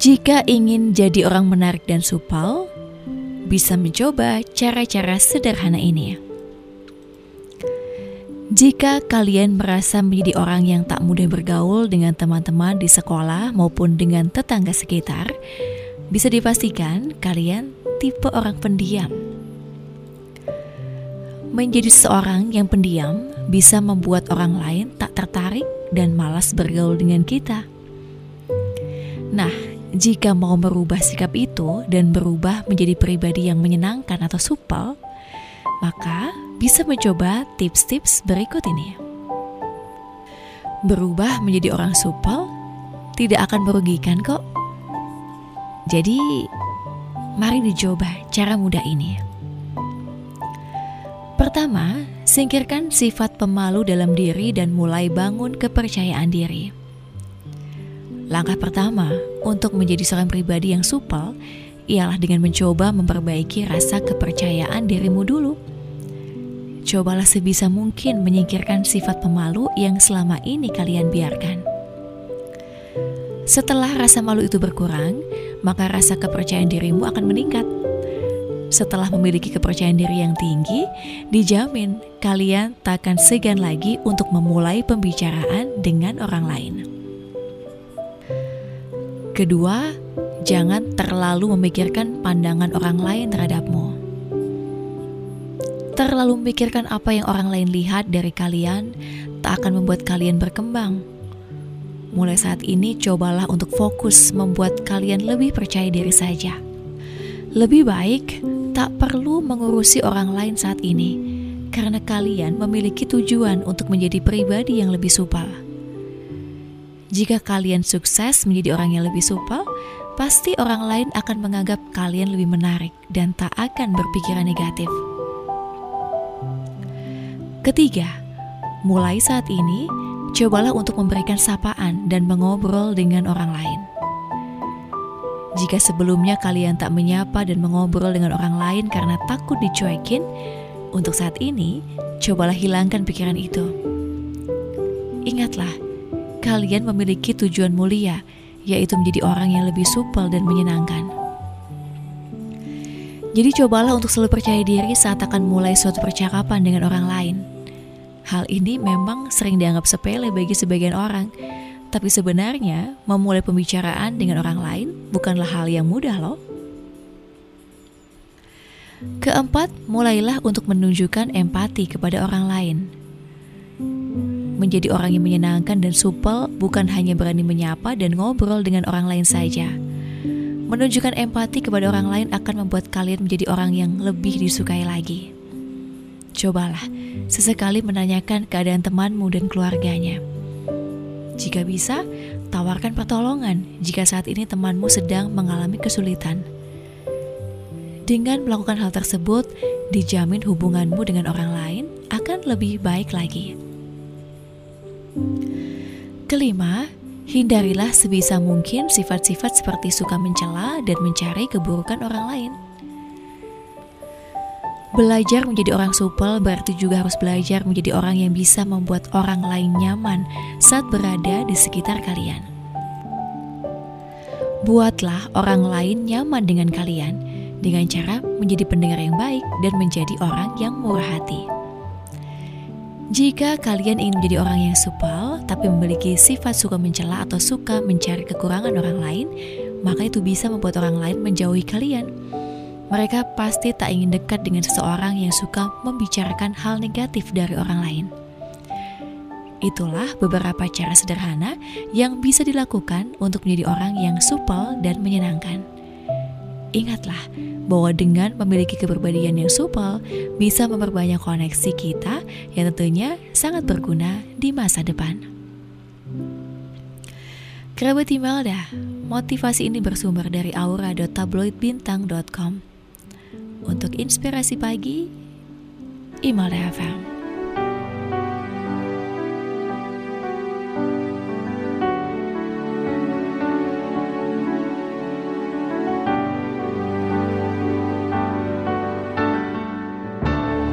Jika ingin jadi orang menarik dan supel, bisa mencoba cara-cara sederhana ini. Jika kalian merasa menjadi orang yang tak mudah bergaul dengan teman-teman di sekolah maupun dengan tetangga sekitar, bisa dipastikan kalian tipe orang pendiam. Menjadi seorang yang pendiam bisa membuat orang lain tak tertarik dan malas bergaul dengan kita. Nah, jika mau merubah sikap itu dan berubah menjadi pribadi yang menyenangkan atau supel, maka bisa mencoba tips-tips berikut ini. Berubah menjadi orang supel tidak akan merugikan kok. Jadi, mari dicoba cara mudah ini. Pertama, singkirkan sifat pemalu dalam diri dan mulai bangun kepercayaan diri. Langkah pertama untuk menjadi seorang pribadi yang supel ialah dengan mencoba memperbaiki rasa kepercayaan dirimu dulu. Cobalah sebisa mungkin menyingkirkan sifat pemalu yang selama ini kalian biarkan. Setelah rasa malu itu berkurang, maka rasa kepercayaan dirimu akan meningkat. Setelah memiliki kepercayaan diri yang tinggi, dijamin kalian tak akan segan lagi untuk memulai pembicaraan dengan orang lain. Kedua, jangan terlalu memikirkan pandangan orang lain terhadapmu. Terlalu memikirkan apa yang orang lain lihat dari kalian tak akan membuat kalian berkembang. Mulai saat ini, cobalah untuk fokus membuat kalian lebih percaya diri saja. Lebih baik tak perlu mengurusi orang lain saat ini, karena kalian memiliki tujuan untuk menjadi pribadi yang lebih supel. Jika kalian sukses menjadi orang yang lebih supel, pasti orang lain akan menganggap kalian lebih menarik dan tak akan berpikiran negatif. Ketiga, mulai saat ini, cobalah untuk memberikan sapaan dan mengobrol dengan orang lain. Jika sebelumnya kalian tak menyapa dan mengobrol dengan orang lain karena takut dicuekin, untuk saat ini, cobalah hilangkan pikiran itu. Ingatlah, kalian memiliki tujuan mulia, yaitu menjadi orang yang lebih supel dan menyenangkan. Jadi cobalah untuk selalu percaya diri saat akan mulai suatu percakapan dengan orang lain. Hal ini memang sering dianggap sepele bagi sebagian orang, tapi sebenarnya memulai pembicaraan dengan orang lain bukanlah hal yang mudah loh. Keempat, mulailah untuk menunjukkan empati kepada orang lain. Menjadi orang yang menyenangkan dan supel bukan hanya berani menyapa dan ngobrol dengan orang lain saja. Menunjukkan empati kepada orang lain akan membuat kalian menjadi orang yang lebih disukai lagi. Cobalah sesekali menanyakan keadaan temanmu dan keluarganya. Jika bisa, tawarkan pertolongan jika saat ini temanmu sedang mengalami kesulitan. Dengan melakukan hal tersebut, dijamin hubunganmu dengan orang lain akan lebih baik lagi. Kelima, hindarilah sebisa mungkin sifat-sifat seperti suka mencela dan mencari keburukan orang lain. Belajar menjadi orang supel berarti juga harus belajar menjadi orang yang bisa membuat orang lain nyaman saat berada di sekitar kalian. Buatlah orang lain nyaman dengan kalian dengan cara menjadi pendengar yang baik dan menjadi orang yang murah hati. Jika kalian ingin menjadi orang yang supel, tapi memiliki sifat suka mencela atau suka mencari kekurangan orang lain, maka itu bisa membuat orang lain menjauhi kalian. Mereka pasti tak ingin dekat dengan seseorang yang suka membicarakan hal negatif dari orang lain. Itulah beberapa cara sederhana yang bisa dilakukan untuk menjadi orang yang supel dan menyenangkan. Ingatlah bahwa dengan memiliki kepribadian yang supel bisa memperbanyak koneksi kita yang tentunya sangat berguna di masa depan. Kerabat Imelda, motivasi ini bersumber dari aura.tabloidbintang.com. Untuk inspirasi pagi, Imelda FM.